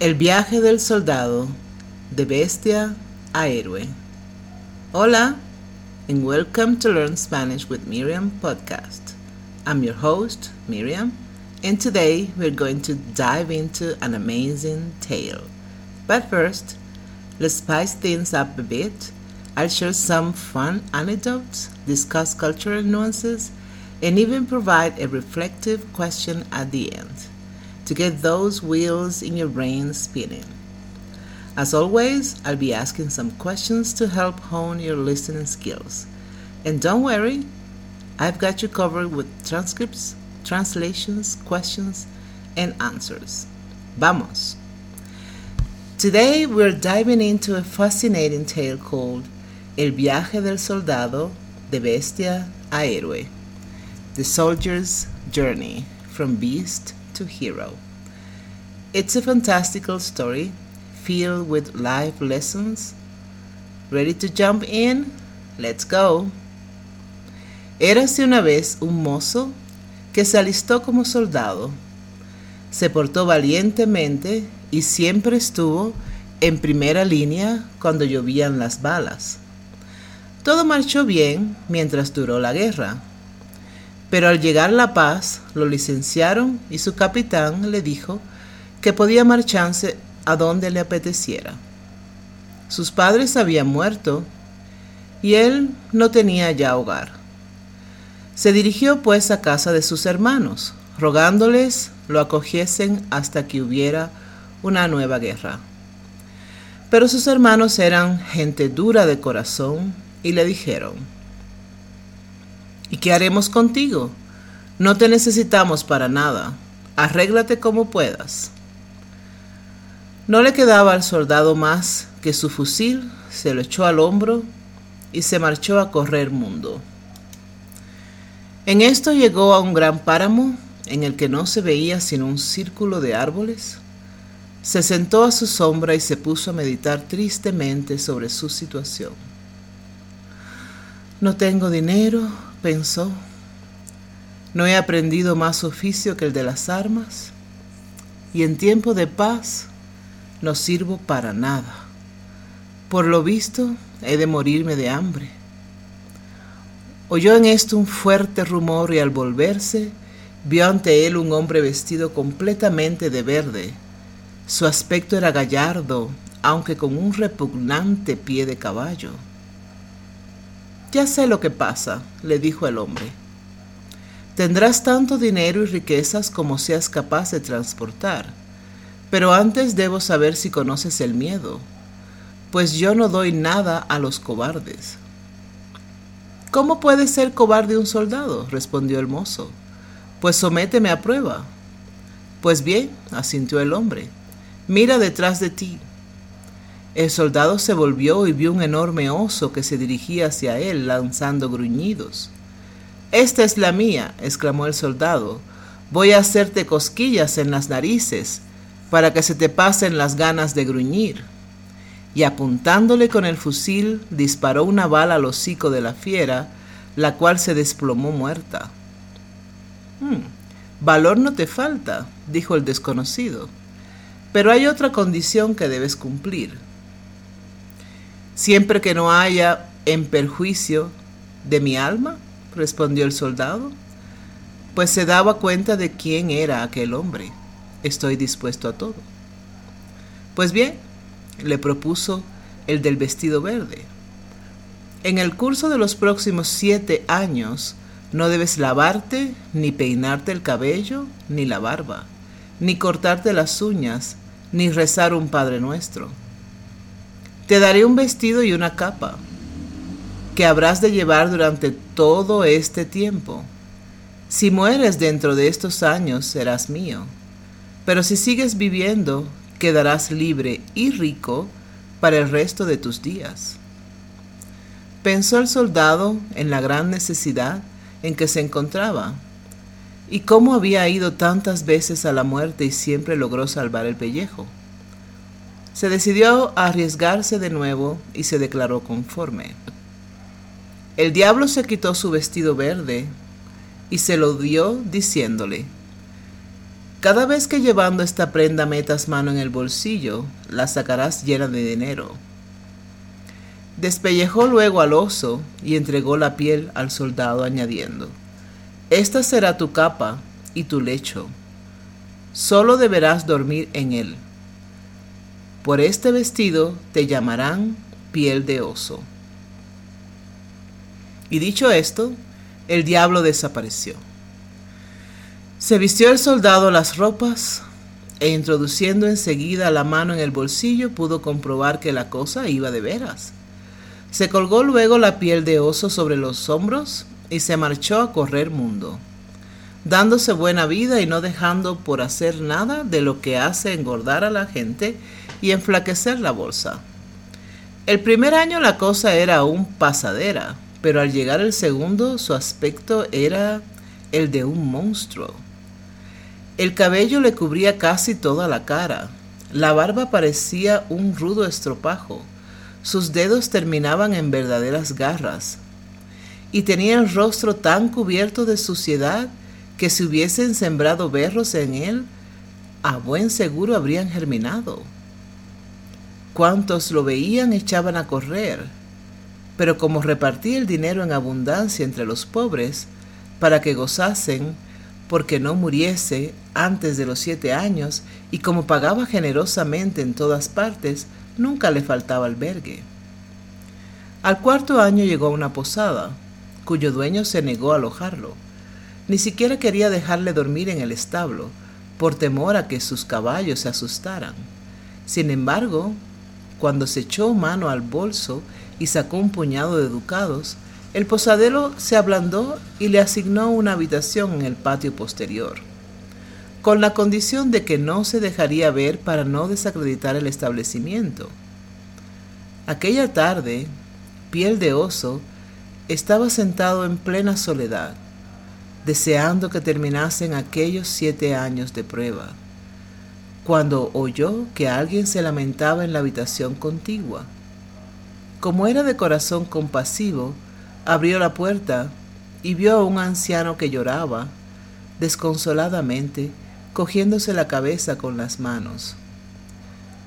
El viaje del soldado de bestia a héroe. Hola, and welcome to Learn Spanish with Miriam podcast. I'm your host, Miriam, and today we're going to dive into an amazing tale. But first, let's spice things up a bit. I'll share some fun anecdotes, discuss cultural nuances, and even provide a reflective question at the end to get those wheels in your brain spinning. As always, I'll be asking some questions to help hone your listening skills. And don't worry, I've got you covered with transcripts, translations, questions, and answers. Vamos! Today we're diving into a fascinating tale called El viaje del soldado de bestia a héroe. The soldier's journey from beast to hero. It's a fantastical story filled with life lessons. Ready to jump in? Let's go. Érase una vez un mozo que se alistó como soldado. Se portó valientemente y siempre estuvo en primera línea cuando llovían las balas. Todo marchó bien mientras duró la guerra. Pero al llegar la paz, lo licenciaron y su capitán le dijo que podía marcharse a donde le apeteciera. Sus padres habían muerto y él no tenía ya hogar. Se dirigió pues a casa de sus hermanos, rogándoles lo acogiesen hasta que hubiera una nueva guerra. Pero sus hermanos eran gente dura de corazón y le dijeron, ¿Y qué haremos contigo? No te necesitamos para nada. Arréglate como puedas. No le quedaba al soldado más que su fusil, se lo echó al hombro y se marchó a correr mundo. En esto llegó a un gran páramo en el que no se veía sino un círculo de árboles. Se sentó a su sombra y se puso a meditar tristemente sobre su situación. No tengo dinero, pensó, ¿no he aprendido más oficio que el de las armas? Y en tiempo de paz no sirvo para nada. Por lo visto, he de morirme de hambre. Oyó en esto un fuerte rumor y al volverse, vio ante él un hombre vestido completamente de verde. Su aspecto era gallardo, aunque con un repugnante pie de caballo. Ya sé lo que pasa, le dijo el hombre. Tendrás tanto dinero y riquezas como seas capaz de transportar, pero antes debo saber si conoces el miedo, pues yo no doy nada a los cobardes. ¿Cómo puede ser cobarde un soldado? respondió el mozo. Pues sométeme a prueba. Pues bien, asintió el hombre, mira detrás de ti. El soldado se volvió y vio un enorme oso que se dirigía hacia él lanzando gruñidos. Esta es la mía, exclamó el soldado. Voy a hacerte cosquillas en las narices para que se te pasen las ganas de gruñir. Y apuntándole con el fusil, disparó una bala al hocico de la fiera, la cual se desplomó muerta. Hmm, valor no te falta, dijo el desconocido, pero hay otra condición que debes cumplir siempre que no haya en perjuicio de mi alma, respondió el soldado, pues se daba cuenta de quién era aquel hombre. Estoy dispuesto a todo. Pues bien, le propuso el del vestido verde. En el curso de los próximos siete años no debes lavarte, ni peinarte el cabello, ni la barba, ni cortarte las uñas, ni rezar un Padre Nuestro te daré un vestido y una capa que habrás de llevar durante todo este tiempo. Si mueres dentro de estos años, serás mío. Pero si sigues viviendo, quedarás libre y rico para el resto de tus días. Pensó el soldado en la gran necesidad en que se encontraba y cómo había ido tantas veces a la muerte y siempre logró salvar el pellejo. Se decidió a arriesgarse de nuevo y se declaró conforme. El diablo se quitó su vestido verde y se lo dio diciéndole, Cada vez que llevando esta prenda metas mano en el bolsillo, la sacarás llena de dinero. Despellejó luego al oso y entregó la piel al soldado añadiendo, Esta será tu capa y tu lecho. Solo deberás dormir en él. Por este vestido te llamarán piel de oso. Y dicho esto, el diablo desapareció. Se vistió el soldado las ropas e introduciendo enseguida la mano en el bolsillo pudo comprobar que la cosa iba de veras. Se colgó luego la piel de oso sobre los hombros y se marchó a correr mundo, dándose buena vida y no dejando por hacer nada de lo que hace engordar a la gente y enflaquecer la bolsa. El primer año la cosa era aún pasadera, pero al llegar el segundo su aspecto era el de un monstruo. El cabello le cubría casi toda la cara, la barba parecía un rudo estropajo, sus dedos terminaban en verdaderas garras, y tenía el rostro tan cubierto de suciedad que si hubiesen sembrado berros en él, a buen seguro habrían germinado. Cuantos lo veían echaban a correr, pero como repartía el dinero en abundancia entre los pobres, para que gozasen, porque no muriese antes de los siete años, y como pagaba generosamente en todas partes, nunca le faltaba albergue. Al cuarto año llegó a una posada, cuyo dueño se negó a alojarlo. Ni siquiera quería dejarle dormir en el establo, por temor a que sus caballos se asustaran. Sin embargo, cuando se echó mano al bolso y sacó un puñado de ducados, el posadero se ablandó y le asignó una habitación en el patio posterior con la condición de que no se dejaría ver para no desacreditar el establecimiento. Aquella tarde, piel de oso estaba sentado en plena soledad, deseando que terminasen aquellos siete años de prueba, cuando oyó que alguien se lamentaba en la habitación contigua. Como era de corazón compasivo, abrió la puerta y vio a un anciano que lloraba desconsoladamente cogiéndose la cabeza con las manos.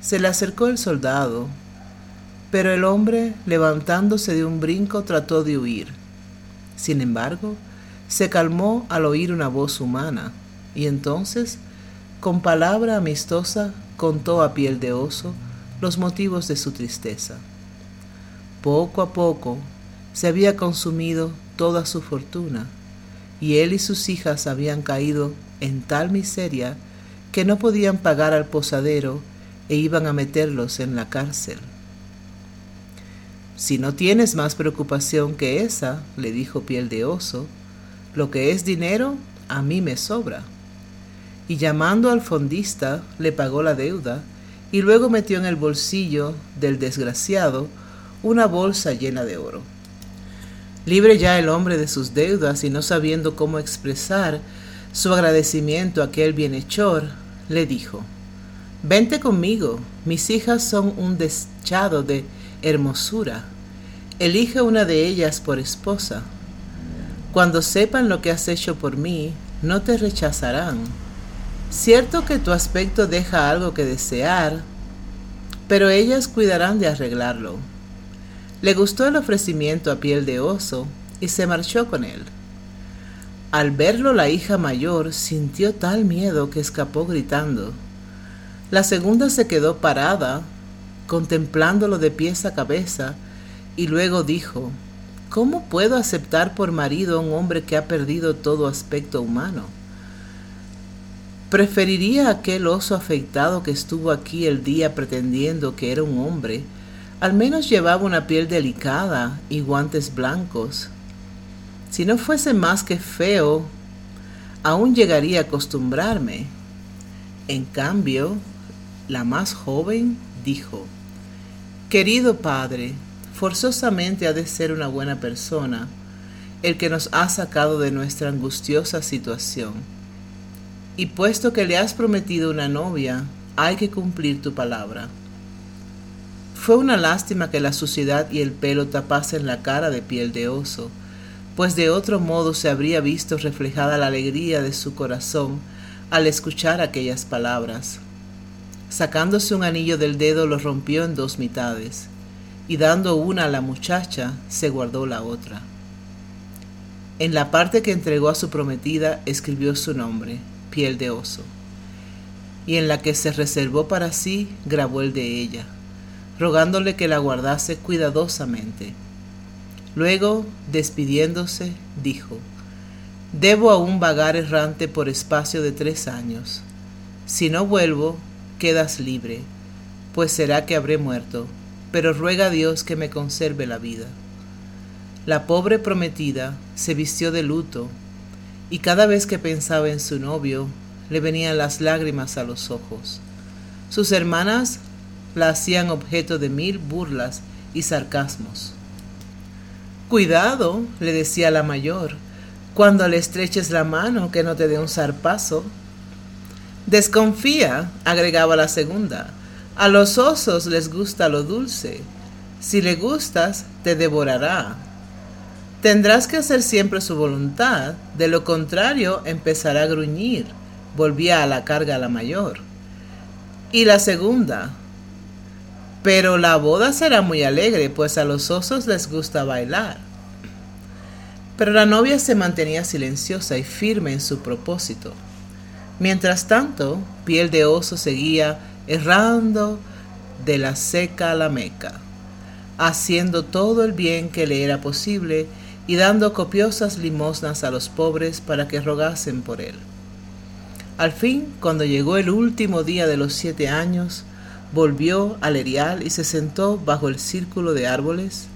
Se le acercó el soldado, pero el hombre, levantándose de un brinco, trató de huir. Sin embargo, se calmó al oír una voz humana, y entonces, con palabra amistosa, contó a piel de oso los motivos de su tristeza. Poco a poco se había consumido toda su fortuna, y él y sus hijas habían caído en tal miseria que no podían pagar al posadero e iban a meterlos en la cárcel. Si no tienes más preocupación que esa, le dijo piel de oso, lo que es dinero a mí me sobra. Y llamando al fondista le pagó la deuda y luego metió en el bolsillo del desgraciado una bolsa llena de oro. Libre ya el hombre de sus deudas y no sabiendo cómo expresar su agradecimiento a aquel bienhechor, le dijo, Vente conmigo, mis hijas son un deschado de hermosura. Elige una de ellas por esposa. Cuando sepan lo que has hecho por mí, no te rechazarán. Cierto que tu aspecto deja algo que desear, pero ellas cuidarán de arreglarlo. Le gustó el ofrecimiento a piel de oso y se marchó con él. Al verlo la hija mayor sintió tal miedo que escapó gritando. La segunda se quedó parada, contemplándolo de pies a cabeza, y luego dijo, ¿Cómo puedo aceptar por marido a un hombre que ha perdido todo aspecto humano? Preferiría aquel oso afeitado que estuvo aquí el día pretendiendo que era un hombre. Al menos llevaba una piel delicada y guantes blancos, si no fuese más que feo, aún llegaría a acostumbrarme. En cambio, la más joven dijo, Querido Padre, forzosamente ha de ser una buena persona el que nos ha sacado de nuestra angustiosa situación. Y puesto que le has prometido una novia, hay que cumplir tu palabra. Fue una lástima que la suciedad y el pelo tapasen la cara de piel de oso, pues de otro modo se habría visto reflejada la alegría de su corazón al escuchar aquellas palabras. Sacándose un anillo del dedo lo rompió en dos mitades, y dando una a la muchacha, se guardó la otra. En la parte que entregó a su prometida escribió su nombre, piel de oso, y en la que se reservó para sí grabó el de ella, rogándole que la guardase cuidadosamente. Luego, despidiéndose, dijo, Debo aún vagar errante por espacio de tres años. Si no vuelvo, quedas libre, pues será que habré muerto, pero ruega a Dios que me conserve la vida. La pobre prometida se vistió de luto, y cada vez que pensaba en su novio, le venían las lágrimas a los ojos. Sus hermanas la hacían objeto de mil burlas y sarcasmos. Cuidado, le decía la mayor, cuando le estreches la mano que no te dé un zarpazo. Desconfía, agregaba la segunda, a los osos les gusta lo dulce. Si le gustas, te devorará. Tendrás que hacer siempre su voluntad, de lo contrario empezará a gruñir. Volvía a la carga la mayor. Y la segunda, pero la boda será muy alegre, pues a los osos les gusta bailar. Pero la novia se mantenía silenciosa y firme en su propósito. Mientras tanto, piel de oso seguía errando de la seca a la meca, haciendo todo el bien que le era posible y dando copiosas limosnas a los pobres para que rogasen por él. Al fin, cuando llegó el último día de los siete años, volvió al erial y se sentó bajo el círculo de árboles.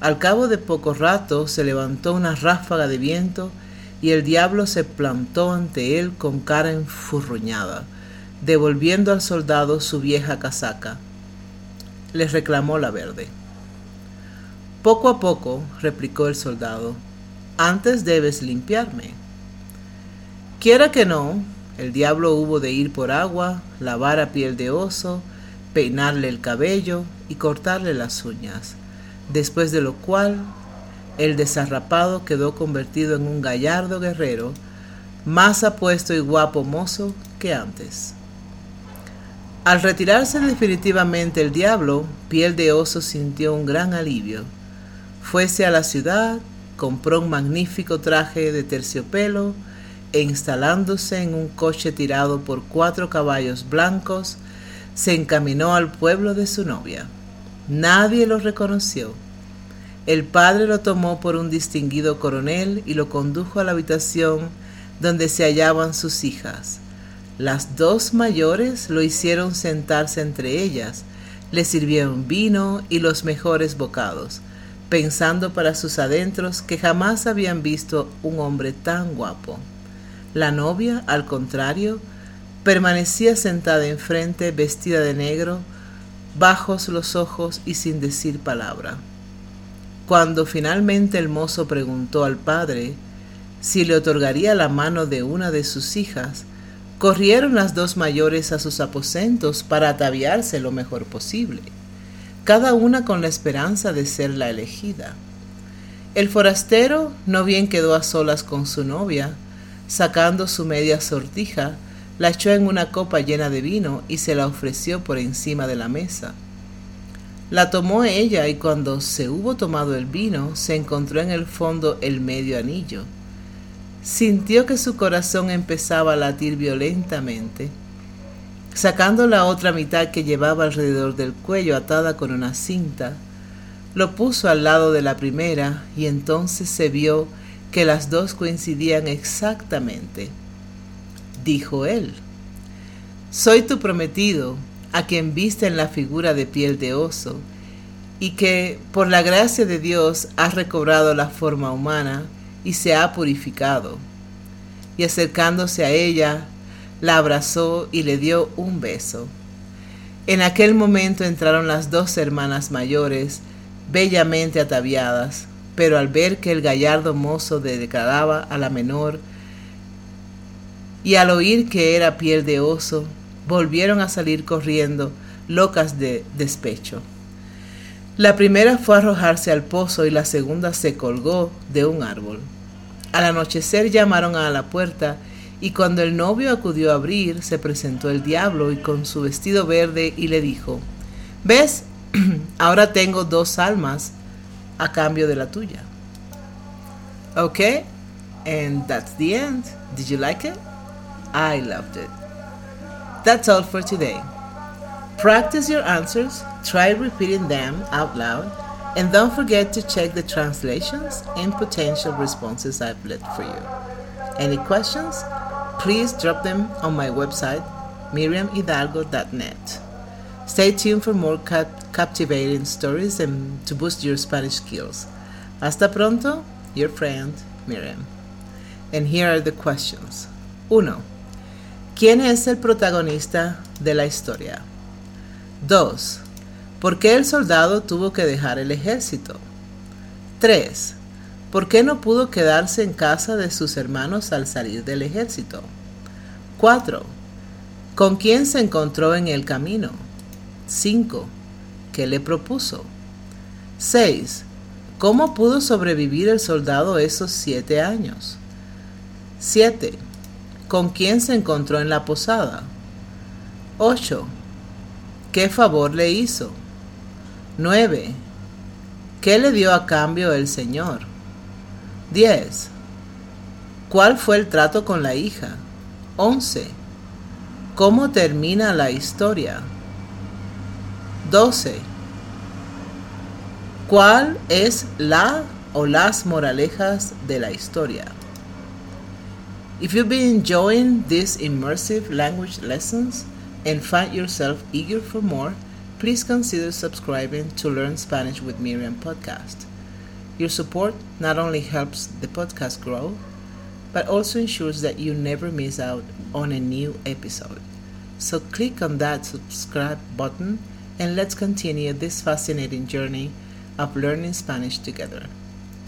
Al cabo de poco rato se levantó una ráfaga de viento y el diablo se plantó ante él con cara enfurruñada, devolviendo al soldado su vieja casaca. Le reclamó la verde. Poco a poco, replicó el soldado, antes debes limpiarme. Quiera que no, el diablo hubo de ir por agua, lavar a piel de oso, peinarle el cabello y cortarle las uñas, después de lo cual el desarrapado quedó convertido en un gallardo guerrero, más apuesto y guapo mozo que antes. Al retirarse definitivamente el diablo, piel de oso sintió un gran alivio Fuese a la ciudad, compró un magnífico traje de terciopelo e instalándose en un coche tirado por cuatro caballos blancos, se encaminó al pueblo de su novia. Nadie lo reconoció. El padre lo tomó por un distinguido coronel y lo condujo a la habitación donde se hallaban sus hijas. Las dos mayores lo hicieron sentarse entre ellas, le sirvieron vino y los mejores bocados pensando para sus adentros que jamás habían visto un hombre tan guapo. La novia, al contrario, permanecía sentada enfrente, vestida de negro, bajos los ojos y sin decir palabra. Cuando finalmente el mozo preguntó al padre si le otorgaría la mano de una de sus hijas, corrieron las dos mayores a sus aposentos para ataviarse lo mejor posible cada una con la esperanza de ser la elegida. El forastero no bien quedó a solas con su novia, sacando su media sortija, la echó en una copa llena de vino y se la ofreció por encima de la mesa. La tomó ella y cuando se hubo tomado el vino, se encontró en el fondo el medio anillo. Sintió que su corazón empezaba a latir violentamente Sacando la otra mitad que llevaba alrededor del cuello atada con una cinta, lo puso al lado de la primera y entonces se vio que las dos coincidían exactamente. Dijo él, Soy tu prometido, a quien viste en la figura de piel de oso, y que por la gracia de Dios ha recobrado la forma humana y se ha purificado. Y acercándose a ella, la abrazó y le dio un beso. En aquel momento entraron las dos hermanas mayores, bellamente ataviadas, pero al ver que el gallardo mozo degradaba a la menor, y al oír que era piel de oso, volvieron a salir corriendo, locas de despecho. La primera fue a arrojarse al pozo y la segunda se colgó de un árbol. Al anochecer llamaron a la puerta Y cuando el novio acudió a abrir, se presentó el diablo y con su vestido verde y le dijo, ¿ves? Ahora tengo dos almas a cambio de la tuya. Okay? And that's the end. Did you like it? I loved it. That's all for today. Practice your answers, try repeating them out loud, and don't forget to check the translations and potential responses I've left for you. Any questions? Please drop them on my website, miriamhidalgo.net. Stay tuned for more cap- captivating stories and to boost your Spanish skills. Hasta pronto, your friend Miriam. And here are the questions. 1. ¿Quién es el protagonista de la historia? 2. ¿Por qué el soldado tuvo que dejar el ejército? 3. ¿Por qué no pudo quedarse en casa de sus hermanos al salir del ejército? 4. ¿Con quién se encontró en el camino? 5. ¿Qué le propuso? 6. ¿Cómo pudo sobrevivir el soldado esos siete años? 7. ¿Con quién se encontró en la posada? 8. ¿Qué favor le hizo? 9. ¿Qué le dio a cambio el Señor? 10. ¿Cuál fue el trato con la hija? 11. ¿Cómo termina la historia? 12. ¿Cuál es la o las moralejas de la historia? If you've been enjoying these immersive language lessons and find yourself eager for more, please consider subscribing to Learn Spanish with Miriam podcast. Your support not only helps the podcast grow, but also ensures that you never miss out on a new episode. So click on that subscribe button and let's continue this fascinating journey of learning Spanish together.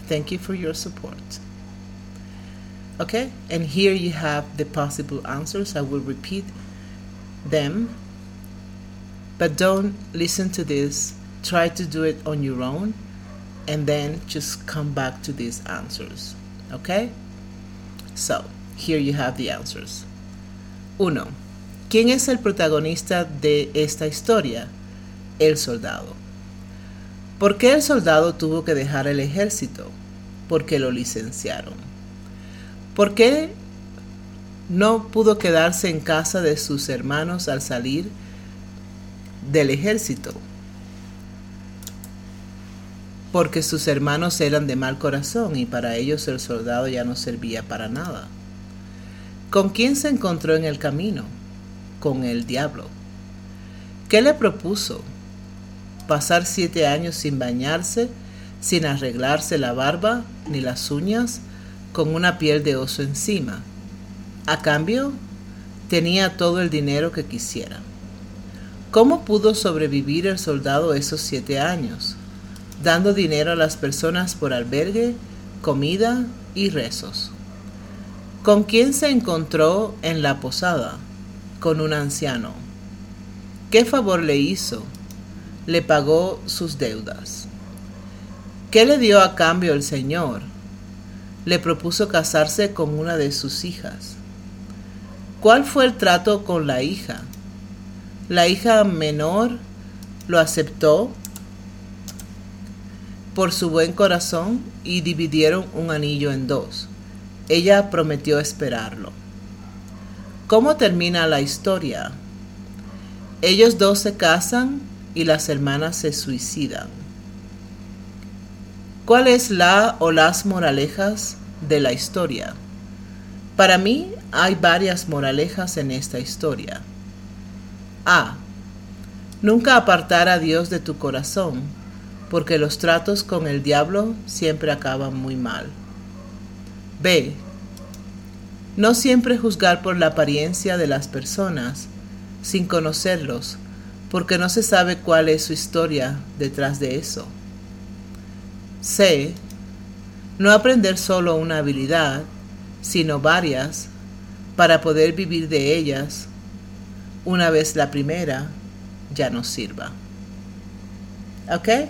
Thank you for your support. Okay, and here you have the possible answers. I will repeat them, but don't listen to this. Try to do it on your own and then just come back to these answers. Okay? So, here you have the answers. 1. ¿Quién es el protagonista de esta historia? El soldado. ¿Por qué el soldado tuvo que dejar el ejército? Porque lo licenciaron. ¿Por qué no pudo quedarse en casa de sus hermanos al salir del ejército? Porque sus hermanos eran de mal corazón y para ellos el soldado ya no servía para nada. ¿Con quién se encontró en el camino? Con el diablo. ¿Qué le propuso? Pasar siete años sin bañarse, sin arreglarse la barba ni las uñas, con una piel de oso encima. A cambio, tenía todo el dinero que quisiera. ¿Cómo pudo sobrevivir el soldado esos siete años? Dando dinero a las personas por albergue, comida y rezos. ¿Con quién se encontró en la posada? Con un anciano. ¿Qué favor le hizo? Le pagó sus deudas. ¿Qué le dio a cambio el Señor? le propuso casarse con una de sus hijas. ¿Cuál fue el trato con la hija? La hija menor lo aceptó por su buen corazón y dividieron un anillo en dos. Ella prometió esperarlo. ¿Cómo termina la historia? Ellos dos se casan y las hermanas se suicidan. ¿Cuál es la o las moralejas de la historia? Para mí hay varias moralejas en esta historia. A. Nunca apartar a Dios de tu corazón, porque los tratos con el diablo siempre acaban muy mal. B. No siempre juzgar por la apariencia de las personas, sin conocerlos, porque no se sabe cuál es su historia detrás de eso. C. No aprender solo una habilidad, sino varias, para poder vivir de ellas una vez la primera ya no sirva. Okay?